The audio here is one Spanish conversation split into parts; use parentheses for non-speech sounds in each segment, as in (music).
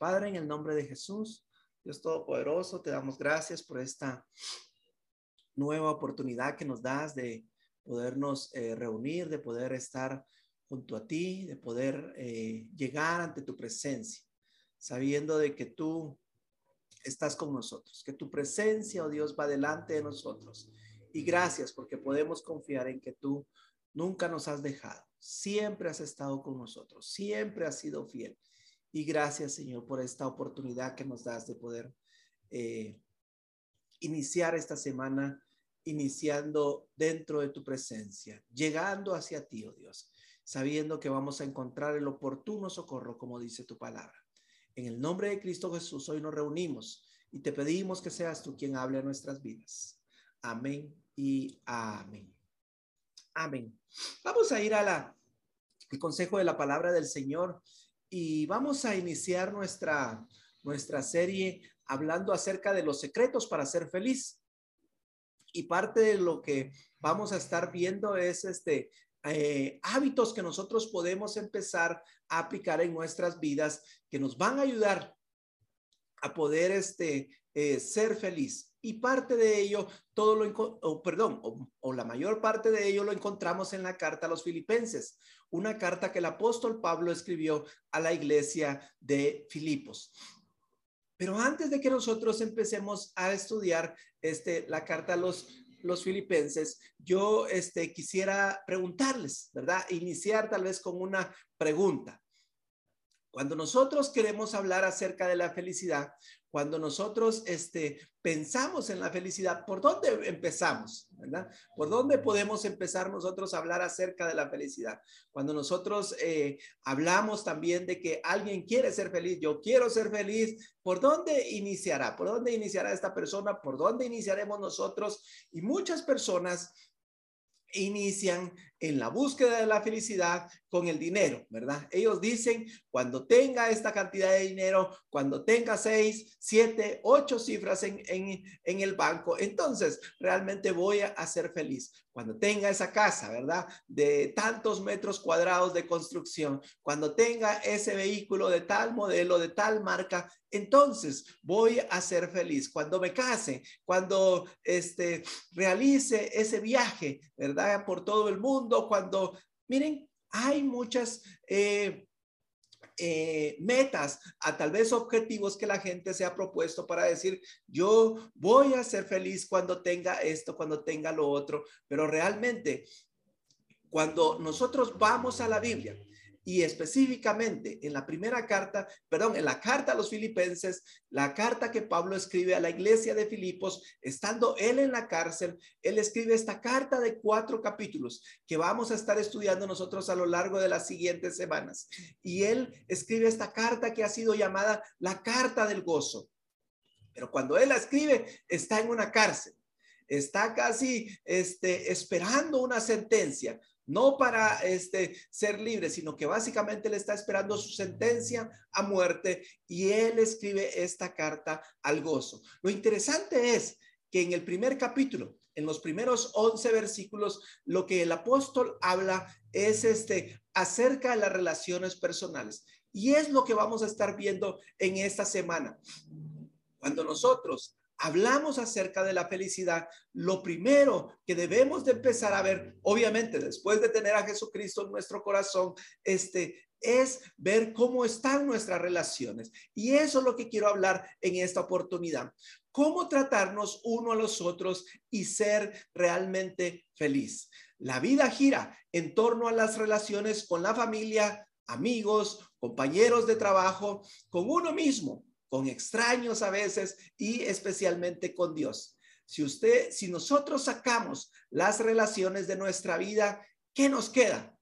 Padre, en el nombre de Jesús, Dios Todopoderoso, te damos gracias por esta nueva oportunidad que nos das de podernos eh, reunir, de poder estar junto a ti, de poder eh, llegar ante tu presencia, sabiendo de que tú estás con nosotros, que tu presencia, oh Dios, va delante de nosotros. Y gracias porque podemos confiar en que tú nunca nos has dejado, siempre has estado con nosotros, siempre has sido fiel. Y gracias, Señor, por esta oportunidad que nos das de poder eh, iniciar esta semana, iniciando dentro de tu presencia, llegando hacia ti, oh Dios sabiendo que vamos a encontrar el oportuno socorro, como dice tu palabra. En el nombre de Cristo Jesús, hoy nos reunimos y te pedimos que seas tú quien hable a nuestras vidas. Amén y amén. Amén. Vamos a ir a la el consejo de la palabra del Señor y vamos a iniciar nuestra nuestra serie hablando acerca de los secretos para ser feliz. Y parte de lo que vamos a estar viendo es este eh, hábitos que nosotros podemos empezar a aplicar en nuestras vidas que nos van a ayudar a poder este, eh, ser feliz. Y parte de ello, todo lo, perdón, o, la mayor parte de ello lo encontramos en la carta a los filipenses, una carta que el apóstol Pablo escribió a la iglesia de Filipos. Pero antes de que nosotros empecemos a estudiar este, la carta a los los filipenses, yo este, quisiera preguntarles, ¿verdad? Iniciar tal vez con una pregunta. Cuando nosotros queremos hablar acerca de la felicidad, cuando nosotros este, pensamos en la felicidad, ¿por dónde empezamos? ¿verdad? ¿Por dónde podemos empezar nosotros a hablar acerca de la felicidad? Cuando nosotros eh, hablamos también de que alguien quiere ser feliz, yo quiero ser feliz, ¿por dónde iniciará? ¿Por dónde iniciará esta persona? ¿Por dónde iniciaremos nosotros? Y muchas personas inician en la búsqueda de la felicidad con el dinero, ¿verdad? Ellos dicen, cuando tenga esta cantidad de dinero, cuando tenga seis, siete, ocho cifras en, en, el banco, entonces realmente voy a, ser feliz. Cuando tenga esa casa, ¿verdad? De tantos metros cuadrados de construcción, cuando tenga ese vehículo de tal modelo, de tal marca, entonces voy a ser feliz. Cuando me case, cuando este, realice ese viaje, ¿verdad? Por todo el mundo cuando, miren, hay muchas eh, eh, metas, a tal vez objetivos que la gente se ha propuesto para decir, yo voy a ser feliz cuando tenga esto, cuando tenga lo otro, pero realmente cuando nosotros vamos a la Biblia y específicamente en la primera carta, perdón, en la carta a los filipenses, la carta que Pablo escribe a la iglesia de Filipos, estando él en la cárcel, él escribe esta carta de cuatro capítulos que vamos a estar estudiando nosotros a lo largo de las siguientes semanas. Y él escribe esta carta que ha sido llamada la carta del gozo. Pero cuando él la escribe, está en una cárcel está casi este, esperando una sentencia no para este, ser libre, sino que básicamente le está esperando su sentencia a muerte y él escribe esta carta al gozo. Lo interesante es que en el primer capítulo, en los primeros 11 versículos, lo que el apóstol habla es este acerca de las relaciones personales. Y es lo que vamos a estar viendo en esta semana. Cuando nosotros hablamos acerca de la felicidad, lo primero que debemos de empezar a ver, obviamente después de tener a Jesucristo en nuestro corazón, este es ver cómo están nuestras relaciones. Y eso es lo que quiero hablar en esta oportunidad. Cómo tratarnos uno a los otros y ser realmente feliz. La vida gira en torno a las relaciones con la familia, amigos, compañeros de trabajo, con uno mismo con extraños a veces y especialmente con Dios. Si usted, si nosotros sacamos las relaciones de nuestra vida, ¿qué nos queda?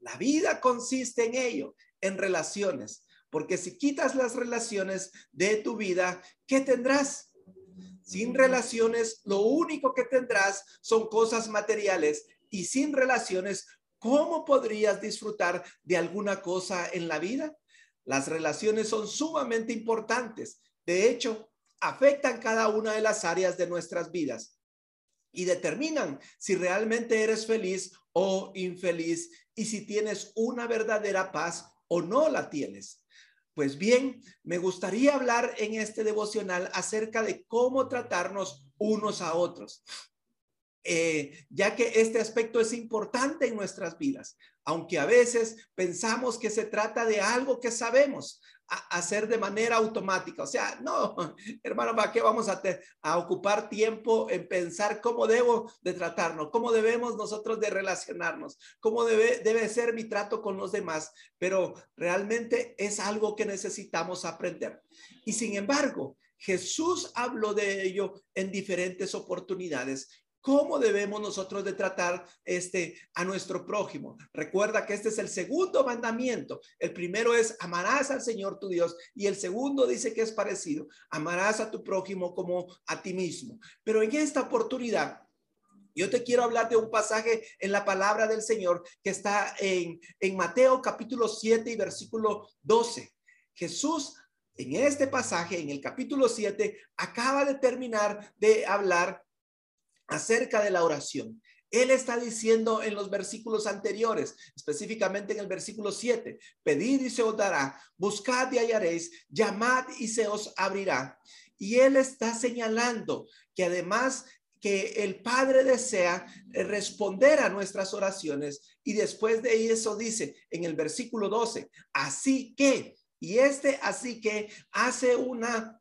La vida consiste en ello, en relaciones, porque si quitas las relaciones de tu vida, ¿qué tendrás? Sin relaciones, lo único que tendrás son cosas materiales y sin relaciones, ¿cómo podrías disfrutar de alguna cosa en la vida? Las relaciones son sumamente importantes. De hecho, afectan cada una de las áreas de nuestras vidas y determinan si realmente eres feliz o infeliz y si tienes una verdadera paz o no la tienes. Pues bien, me gustaría hablar en este devocional acerca de cómo tratarnos unos a otros. Eh, ya que este aspecto es importante en nuestras vidas, aunque a veces pensamos que se trata de algo que sabemos hacer de manera automática. O sea, no, (laughs) hermano, ¿para qué vamos a, ocupar tiempo en pensar cómo debo de tratarnos, cómo debemos nosotros de relacionarnos, cómo debe ser mi trato con los demás? Pero realmente es algo que necesitamos aprender. Y sin embargo, Jesús habló de ello en diferentes oportunidades cómo debemos nosotros de tratar este a nuestro prójimo. Recuerda que este es el segundo mandamiento. El primero es amarás al Señor tu Dios y el segundo dice que es parecido, amarás a tu prójimo como a ti mismo. Pero en esta oportunidad yo te quiero hablar de un pasaje en la palabra del Señor que está en, en Mateo capítulo 7 y versículo 12. Jesús en este pasaje, en el capítulo 7, acaba de terminar de hablar acerca de la oración. Él está diciendo en los versículos anteriores, específicamente en el versículo 7, pedid y se os dará, buscad y hallaréis, llamad y se os abrirá. Y él está señalando que además que el Padre desea responder a nuestras oraciones y después de eso dice en el versículo 12, así que, y este así que hace una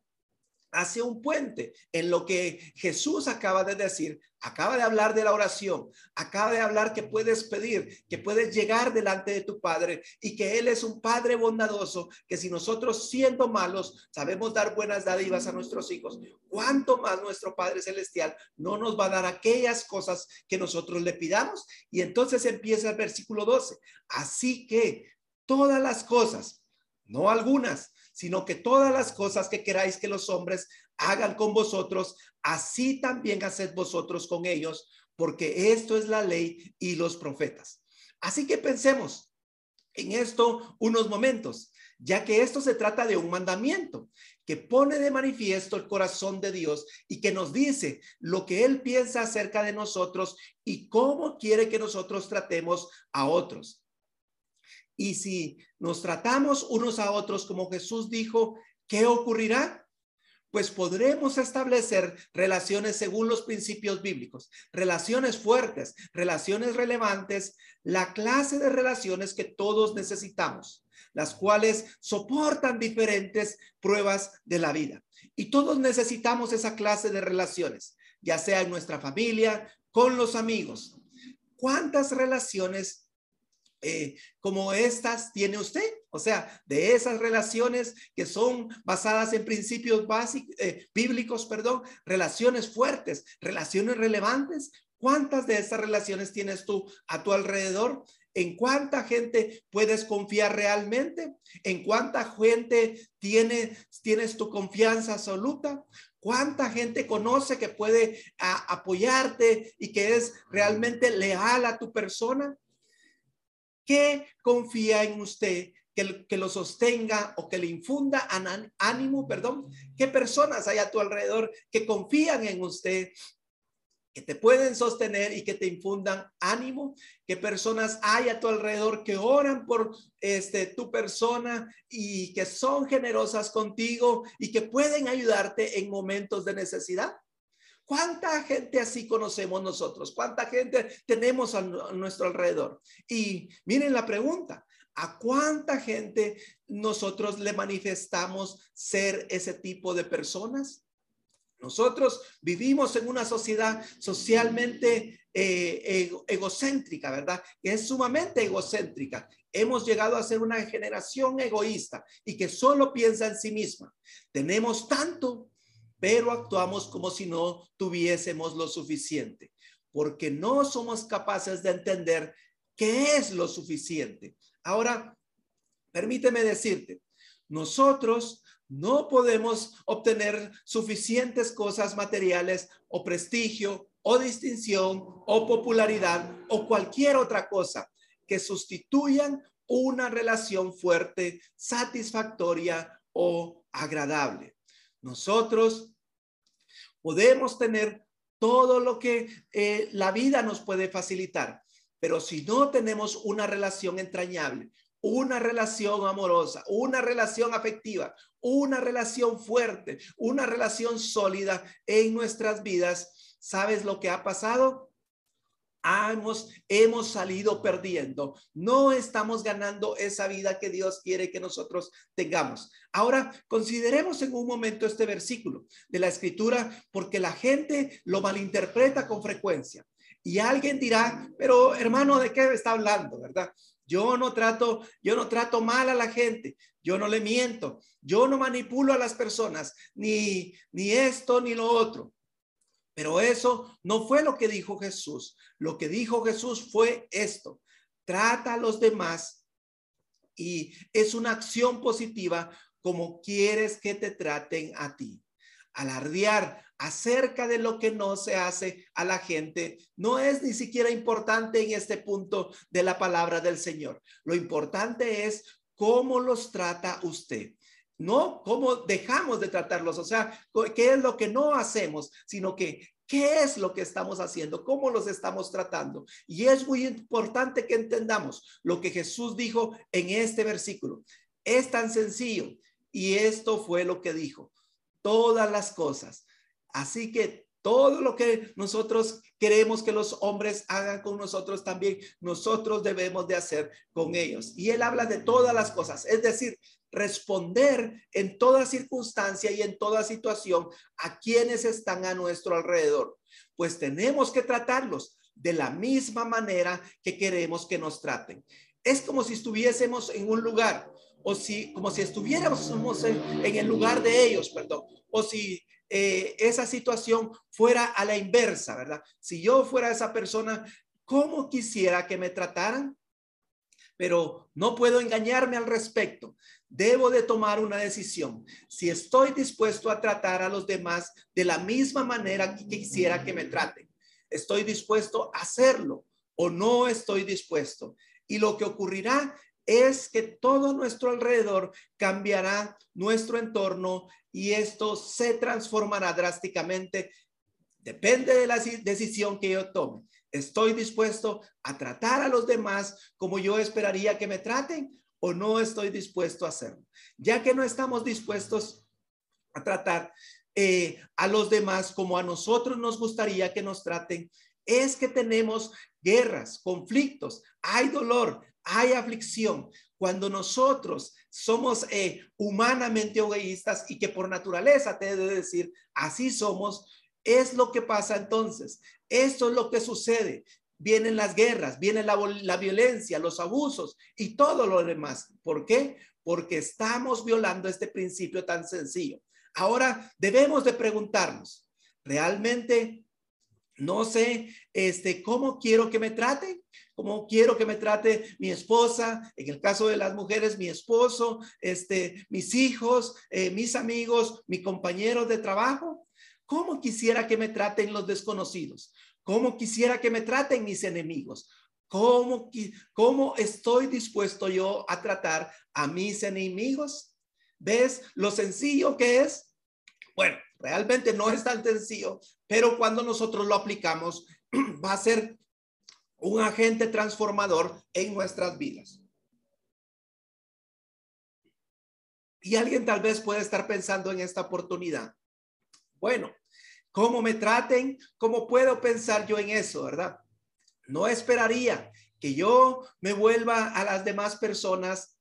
hace un puente en lo que Jesús acaba de decir, acaba de hablar de la oración, acaba de hablar que puedes pedir, que puedes llegar delante de tu Padre y que Él es un Padre bondadoso, que si nosotros siendo malos sabemos dar buenas dádivas a nuestros hijos, cuánto más nuestro Padre Celestial no nos va a dar aquellas cosas que nosotros le pidamos. Y entonces empieza el versículo 12. Así que todas las cosas, no algunas, sino que todas las cosas que queráis que los hombres hagan con vosotros, así también haced vosotros con ellos, porque esto es la ley y los profetas. Así que pensemos en esto unos momentos, ya que esto se trata de un mandamiento que pone de manifiesto el corazón de Dios y que nos dice lo que Él piensa acerca de nosotros y cómo quiere que nosotros tratemos a otros. Y si nos tratamos unos a otros como Jesús dijo, ¿qué ocurrirá? Pues podremos establecer relaciones según los principios bíblicos, relaciones fuertes, relaciones relevantes, la clase de relaciones que todos necesitamos, las cuales soportan diferentes pruebas de la vida. Y todos necesitamos esa clase de relaciones, ya sea en nuestra familia, con los amigos. ¿Cuántas relaciones eh, como estas tiene usted. O sea, de esas relaciones que son basadas en principios básicos, eh, bíblicos, perdón, relaciones fuertes, relaciones relevantes. ¿Cuántas de esas relaciones tienes tú a tu alrededor? ¿En cuánta gente puedes confiar realmente? ¿En cuánta gente tiene, tienes tu confianza absoluta? ¿Cuánta gente conoce que puede apoyarte y que es realmente leal a tu persona? ¿Qué confía en usted que, que, lo sostenga o que le infunda ánimo, perdón? ¿Qué personas hay a tu alrededor que confían en usted, que te pueden sostener y que te infundan ánimo? ¿Qué personas hay a tu alrededor que oran por este, tu persona y que son generosas contigo y que pueden ayudarte en momentos de necesidad? ¿Cuánta gente así conocemos nosotros? ¿Cuánta gente tenemos a nuestro alrededor? Y miren la pregunta, ¿a cuánta gente nosotros le manifestamos ser ese tipo de personas? Nosotros vivimos en una sociedad socialmente eh, egocéntrica, ¿verdad? Que es sumamente egocéntrica. Hemos llegado a ser una generación egoísta y que solo piensa en sí misma. Tenemos tanto pero actuamos como si no tuviésemos lo suficiente, porque no somos capaces de entender qué es lo suficiente. Ahora, permíteme decirte, nosotros no podemos obtener suficientes cosas materiales o prestigio o distinción o popularidad o cualquier otra cosa que sustituyan una relación fuerte, satisfactoria o agradable. Nosotros podemos tener todo lo que eh, la vida nos puede facilitar, pero si no tenemos una relación entrañable, una relación amorosa, una relación afectiva, una relación fuerte, una relación sólida en nuestras vidas, ¿sabes lo que ha pasado? Hemos, hemos salido perdiendo. No estamos ganando esa vida que Dios quiere que nosotros tengamos. Ahora, consideremos en un momento este versículo de la escritura porque la gente lo malinterpreta con frecuencia. Y alguien dirá, pero hermano, ¿de qué está hablando? ¿Verdad? Yo no trato, yo no trato mal a la gente, yo no le miento, yo no manipulo a las personas, ni, ni esto ni lo otro. Pero eso no fue lo que dijo Jesús. Lo que dijo Jesús fue esto. Trata a los demás y es una acción positiva como quieres que te traten a ti. Alardear acerca de lo que no se hace a la gente no es ni siquiera importante en este punto de la palabra del Señor. Lo importante es cómo los trata usted. No cómo dejamos de tratarlos, o sea, qué es lo que no hacemos, sino que qué es lo que estamos haciendo, cómo los estamos tratando. Y es muy importante que entendamos lo que Jesús dijo en este versículo. Es tan sencillo y esto fue lo que dijo. Todas las cosas Así que todo lo que nosotros queremos que los hombres hagan con nosotros también, nosotros debemos de hacer con ellos. Y él habla de todas las cosas, es decir, responder en toda circunstancia y en toda situación a quienes están a nuestro alrededor. Pues tenemos que tratarlos de la misma manera que queremos que nos traten. Es como si estuviésemos en un lugar o si como si estuviéramos en, el lugar de ellos, perdón, o si eh, esa situación fuera a la inversa, ¿verdad? Si yo fuera esa persona, ¿cómo quisiera que me trataran? Pero no puedo engañarme al respecto. Debo de tomar una decisión. Si estoy dispuesto a tratar a los demás de la misma manera que quisiera que me traten, estoy dispuesto a hacerlo o no estoy dispuesto. Y lo que ocurrirá es que todo nuestro alrededor cambiará, nuestro entorno y esto se transformará drásticamente. Depende de la decisión que yo tome. ¿Estoy dispuesto a tratar a los demás como yo esperaría que me traten o no estoy dispuesto a hacerlo? Ya que no estamos dispuestos a tratar eh, a los demás como a nosotros nos gustaría que nos traten, es que tenemos guerras, conflictos, hay dolor, hay aflicción. Cuando nosotros somos eh, humanamente egoístas y que por naturaleza te debe decir, así somos, es lo que pasa entonces. Esto es lo que sucede. Vienen las guerras, viene la, la violencia, los abusos y todo lo demás. ¿Por qué? Porque estamos violando este principio tan sencillo. Ahora debemos de preguntarnos, ¿realmente no sé este, cómo quiero que me traten? como quiero que me trate mi esposa, en el caso de las mujeres, mi esposo, este, mis hijos, eh, mis amigos, mi compañero de trabajo. ¿Cómo quisiera que me traten los desconocidos? ¿Cómo quisiera que me traten mis enemigos? ¿Cómo, ¿Cómo estoy dispuesto yo a tratar a mis enemigos? ¿Ves lo sencillo que es? Bueno, realmente no es tan sencillo, pero cuando nosotros lo aplicamos, (clears throat) va a ser un agente transformador en nuestras vidas. Y alguien tal vez puede estar pensando en esta oportunidad. Bueno, ¿cómo me traten? ¿Cómo puedo pensar yo en eso, verdad? No esperaría que yo me vuelva a las demás personas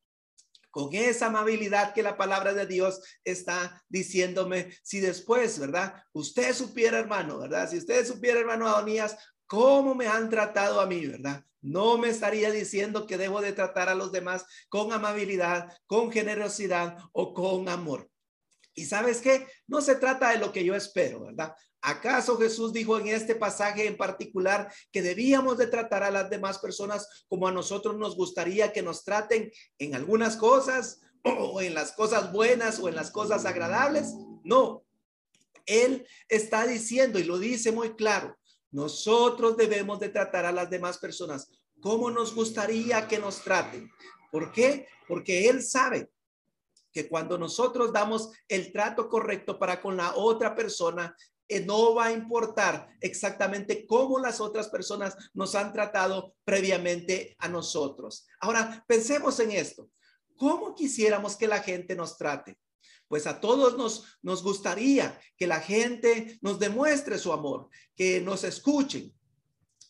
con esa amabilidad que la palabra de Dios está diciéndome. Si después, ¿verdad? Usted supiera, hermano, ¿verdad? Si usted supiera, hermano Adonías, cómo me han tratado a mí, ¿verdad? No me estaría diciendo que debo de tratar a los demás con amabilidad, con generosidad o con amor. Y sabes qué? No se trata de lo que yo espero, ¿verdad? ¿Acaso Jesús dijo en este pasaje en particular que debíamos de tratar a las demás personas como a nosotros nos gustaría que nos traten en algunas cosas (clears throat) o en las cosas buenas o en las cosas agradables? No. Él está diciendo y lo dice muy claro, nosotros debemos de tratar a las demás personas como nos gustaría que nos traten. ¿Por qué? Porque Él sabe que cuando nosotros damos el trato correcto para con la otra persona, eh, no va a importar exactamente cómo las otras personas nos han tratado previamente a nosotros. Ahora, pensemos en esto. ¿Cómo quisiéramos que la gente nos trate? Pues a todos nos, nos gustaría que la gente nos demuestre su amor, que nos escuchen,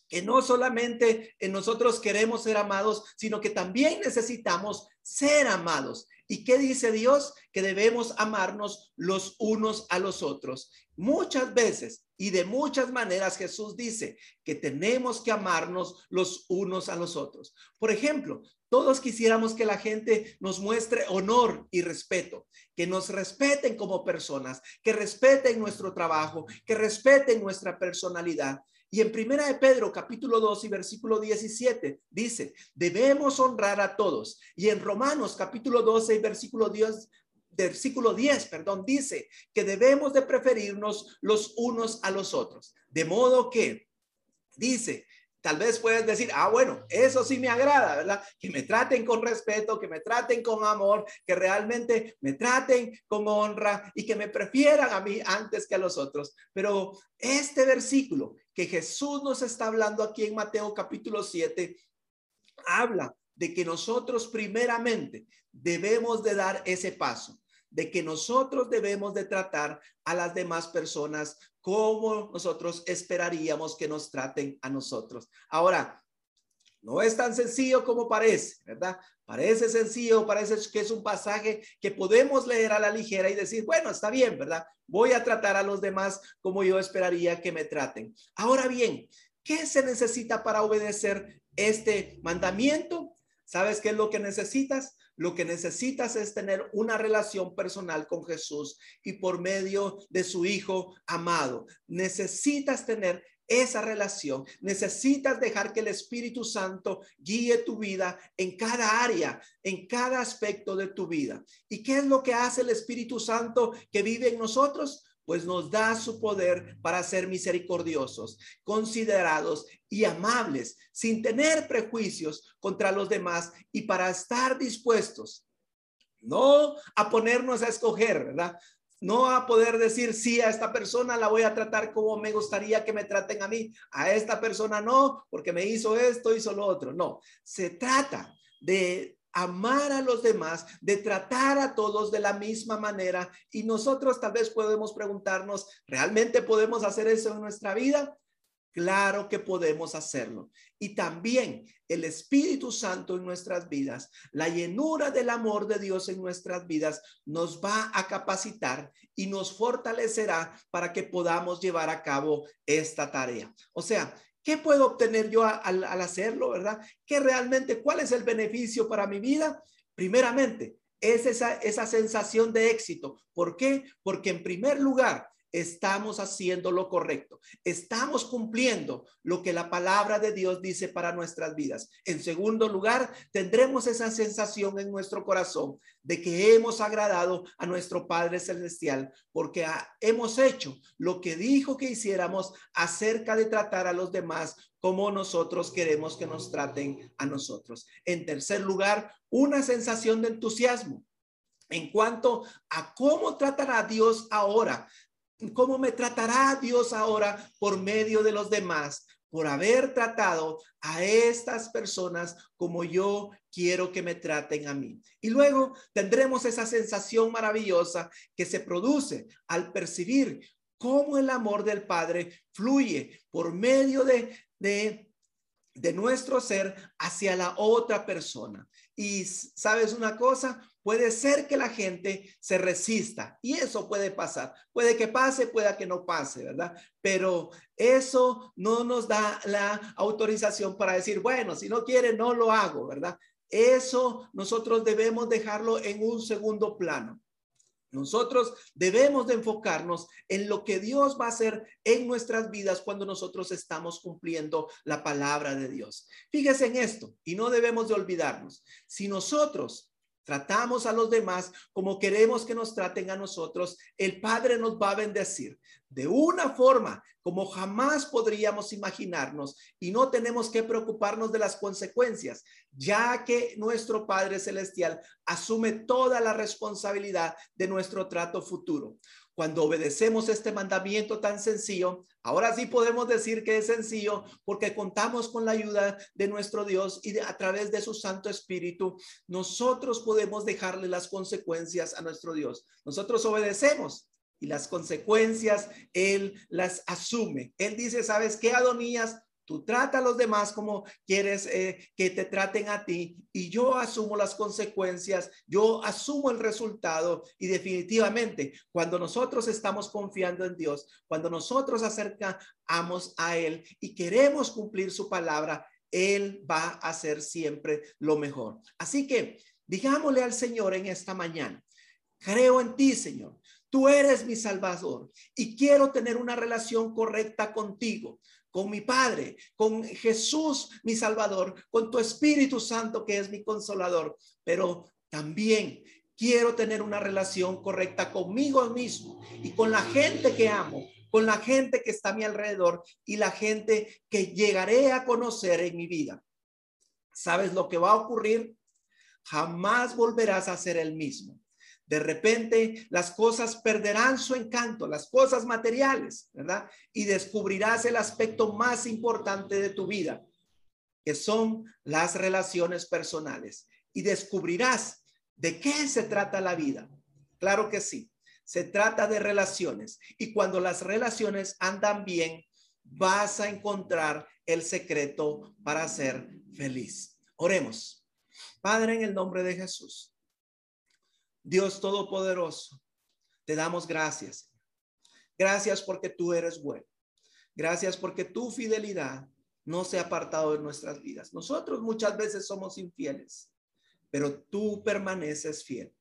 que no solamente en nosotros queremos ser amados, sino que también necesitamos ser amados. ¿Y qué dice Dios? Que debemos amarnos los unos a los otros. Muchas veces y de muchas maneras Jesús dice que tenemos que amarnos los unos a los otros. Por ejemplo, todos quisiéramos que la gente nos muestre honor y respeto, que nos respeten como personas, que respeten nuestro trabajo, que respeten nuestra personalidad. Y en Primera de Pedro, capítulo 2 y versículo 17, dice, debemos honrar a todos. Y en Romanos, capítulo 12 y versículo 10, versículo 10, perdón, dice que debemos de preferirnos los unos a los otros. De modo que, dice, tal vez puedes decir, ah, bueno, eso sí me agrada, ¿verdad? Que me traten con respeto, que me traten con amor, que realmente me traten con honra y que me prefieran a mí antes que a los otros. Pero este versículo que Jesús nos está hablando aquí en Mateo capítulo 7, habla de que nosotros primeramente debemos de dar ese paso de que nosotros debemos de tratar a las demás personas como nosotros esperaríamos que nos traten a nosotros. Ahora, no es tan sencillo como parece, ¿verdad? Parece sencillo, parece que es un pasaje que podemos leer a la ligera y decir, bueno, está bien, ¿verdad? Voy a tratar a los demás como yo esperaría que me traten. Ahora bien, ¿qué se necesita para obedecer este mandamiento? ¿Sabes qué es lo que necesitas? Lo que necesitas es tener una relación personal con Jesús y por medio de su Hijo amado. Necesitas tener esa relación. Necesitas dejar que el Espíritu Santo guíe tu vida en cada área, en cada aspecto de tu vida. ¿Y qué es lo que hace el Espíritu Santo que vive en nosotros? pues nos da su poder para ser misericordiosos, considerados y amables, sin tener prejuicios contra los demás y para estar dispuestos, no a ponernos a escoger, ¿verdad? No a poder decir, sí, a esta persona la voy a tratar como me gustaría que me traten a mí, a esta persona no, porque me hizo esto, hizo lo otro. No, se trata de amar a los demás, de tratar a todos de la misma manera. Y nosotros tal vez podemos preguntarnos, ¿realmente podemos hacer eso en nuestra vida? Claro que podemos hacerlo. Y también el Espíritu Santo en nuestras vidas, la llenura del amor de Dios en nuestras vidas nos va a capacitar y nos fortalecerá para que podamos llevar a cabo esta tarea. O sea, ¿Qué puedo obtener yo al, hacerlo, verdad? ¿Qué realmente, cuál es el beneficio para mi vida? Primeramente, es esa, esa sensación de éxito. ¿Por qué? Porque en primer lugar, estamos haciendo lo correcto, estamos cumpliendo lo que la palabra de Dios dice para nuestras vidas. En segundo lugar, tendremos esa sensación en nuestro corazón de que hemos agradado a nuestro Padre Celestial porque hemos hecho lo que dijo que hiciéramos acerca de tratar a los demás como nosotros queremos que nos traten a nosotros. En tercer lugar, una sensación de entusiasmo en cuanto a cómo tratará Dios ahora ¿Cómo me tratará Dios ahora por medio de los demás? Por haber tratado a estas personas como yo quiero que me traten a mí. Y luego tendremos esa sensación maravillosa que se produce al percibir cómo el amor del Padre fluye por medio de, de, nuestro ser hacia la otra persona. Y sabes una cosa, puede ser que la gente se resista y eso puede pasar. Puede que pase, pueda que no pase, ¿verdad? Pero eso no nos da la autorización para decir, bueno, si no quiere, no lo hago, ¿verdad? Eso nosotros debemos dejarlo en un segundo plano. Nosotros debemos de enfocarnos en lo que Dios va a hacer en nuestras vidas cuando nosotros estamos cumpliendo la palabra de Dios. Fíjese en esto y no debemos de olvidarnos. Si nosotros tratamos a los demás como queremos que nos traten a nosotros, el Padre nos va a bendecir de una forma como jamás podríamos imaginarnos y no tenemos que preocuparnos de las consecuencias, ya que nuestro Padre Celestial asume toda la responsabilidad de nuestro trato futuro. Cuando obedecemos este mandamiento tan sencillo, ahora sí podemos decir que es sencillo porque contamos con la ayuda de nuestro Dios y a través de su Santo Espíritu, nosotros podemos dejarle las consecuencias a nuestro Dios. Nosotros obedecemos y las consecuencias Él las asume. Él dice, ¿sabes qué, Adonías? Tú trata a los demás como quieres eh, que te traten a ti y yo asumo las consecuencias, yo asumo el resultado y definitivamente cuando nosotros estamos confiando en Dios, cuando nosotros acercamos a Él y queremos cumplir su palabra, Él va a hacer siempre lo mejor. Así que digámosle al Señor en esta mañana, creo en ti, Señor. Tú eres mi Salvador y quiero tener una relación correcta contigo con mi Padre, con Jesús, mi Salvador, con tu Espíritu Santo, que es mi consolador, pero también quiero tener una relación correcta conmigo mismo y con la gente que amo, con la gente que está a mi alrededor y la gente que llegaré a conocer en mi vida. ¿Sabes lo que va a ocurrir? Jamás volverás a ser el mismo. De repente las cosas perderán su encanto, las cosas materiales, ¿verdad? Y descubrirás el aspecto más importante de tu vida, que son las relaciones personales. Y descubrirás de qué se trata la vida. Claro que sí, se trata de relaciones. Y cuando las relaciones andan bien, vas a encontrar el secreto para ser feliz. Oremos. Padre, en el nombre de Jesús. Dios Todopoderoso, te damos gracias. Gracias porque tú eres bueno. Gracias porque tu fidelidad no se ha apartado de nuestras vidas. Nosotros muchas veces somos infieles, pero tú permaneces fiel.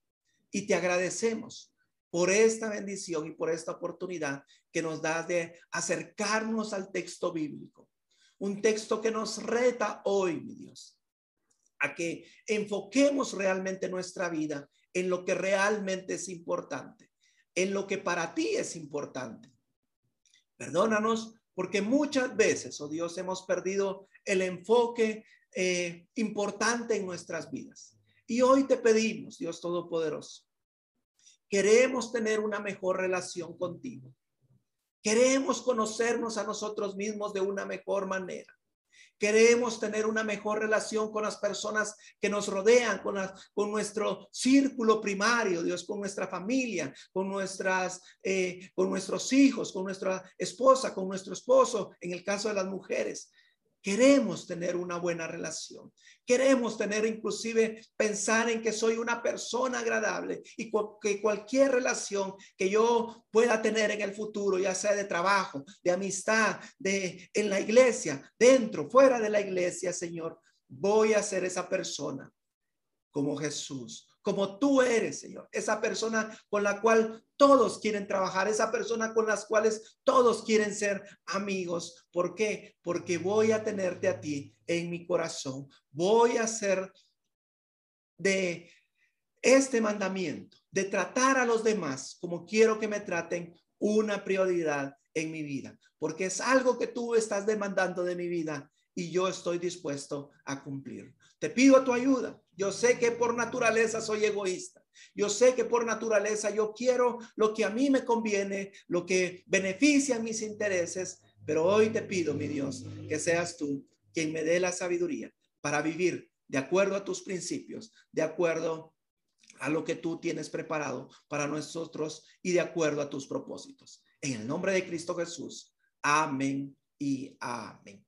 Y te agradecemos por esta bendición y por esta oportunidad que nos das de acercarnos al texto bíblico. Un texto que nos reta hoy, mi Dios, a que enfoquemos realmente nuestra vida en lo que realmente es importante, en lo que para ti es importante. Perdónanos porque muchas veces, oh Dios, hemos perdido el enfoque eh, importante en nuestras vidas. Y hoy te pedimos, Dios Todopoderoso, queremos tener una mejor relación contigo. Queremos conocernos a nosotros mismos de una mejor manera. Queremos tener una mejor relación con las personas que nos rodean, con, con nuestro círculo primario, Dios, con nuestra familia, con, nuestras, eh, con nuestros hijos, con nuestra esposa, con nuestro esposo, en el caso de las mujeres. Queremos tener una buena relación. Queremos tener inclusive pensar en que soy una persona agradable y que cualquier relación que yo pueda tener en el futuro, ya sea de trabajo, de amistad, de en la iglesia, dentro, fuera de la iglesia, Señor, voy a ser esa persona como Jesús, como tú eres, Señor, esa persona con la cual todos quieren trabajar, esa persona con las cuales todos quieren ser amigos. ¿Por qué? Porque voy a tenerte a ti en mi corazón. Voy a ser de este mandamiento, de tratar a los demás como quiero que me traten, una prioridad en mi vida, porque es algo que tú estás demandando de mi vida y yo estoy dispuesto a cumplir. Te pido tu ayuda. Yo sé que por naturaleza soy egoísta. Yo sé que por naturaleza yo quiero lo que a mí me conviene, lo que beneficia mis intereses, pero hoy te pido, mi Dios, que seas tú quien me dé la sabiduría para vivir de acuerdo a tus principios, de acuerdo a lo que tú tienes preparado para nosotros y de acuerdo a tus propósitos. En el nombre de Cristo Jesús. Amén y amén.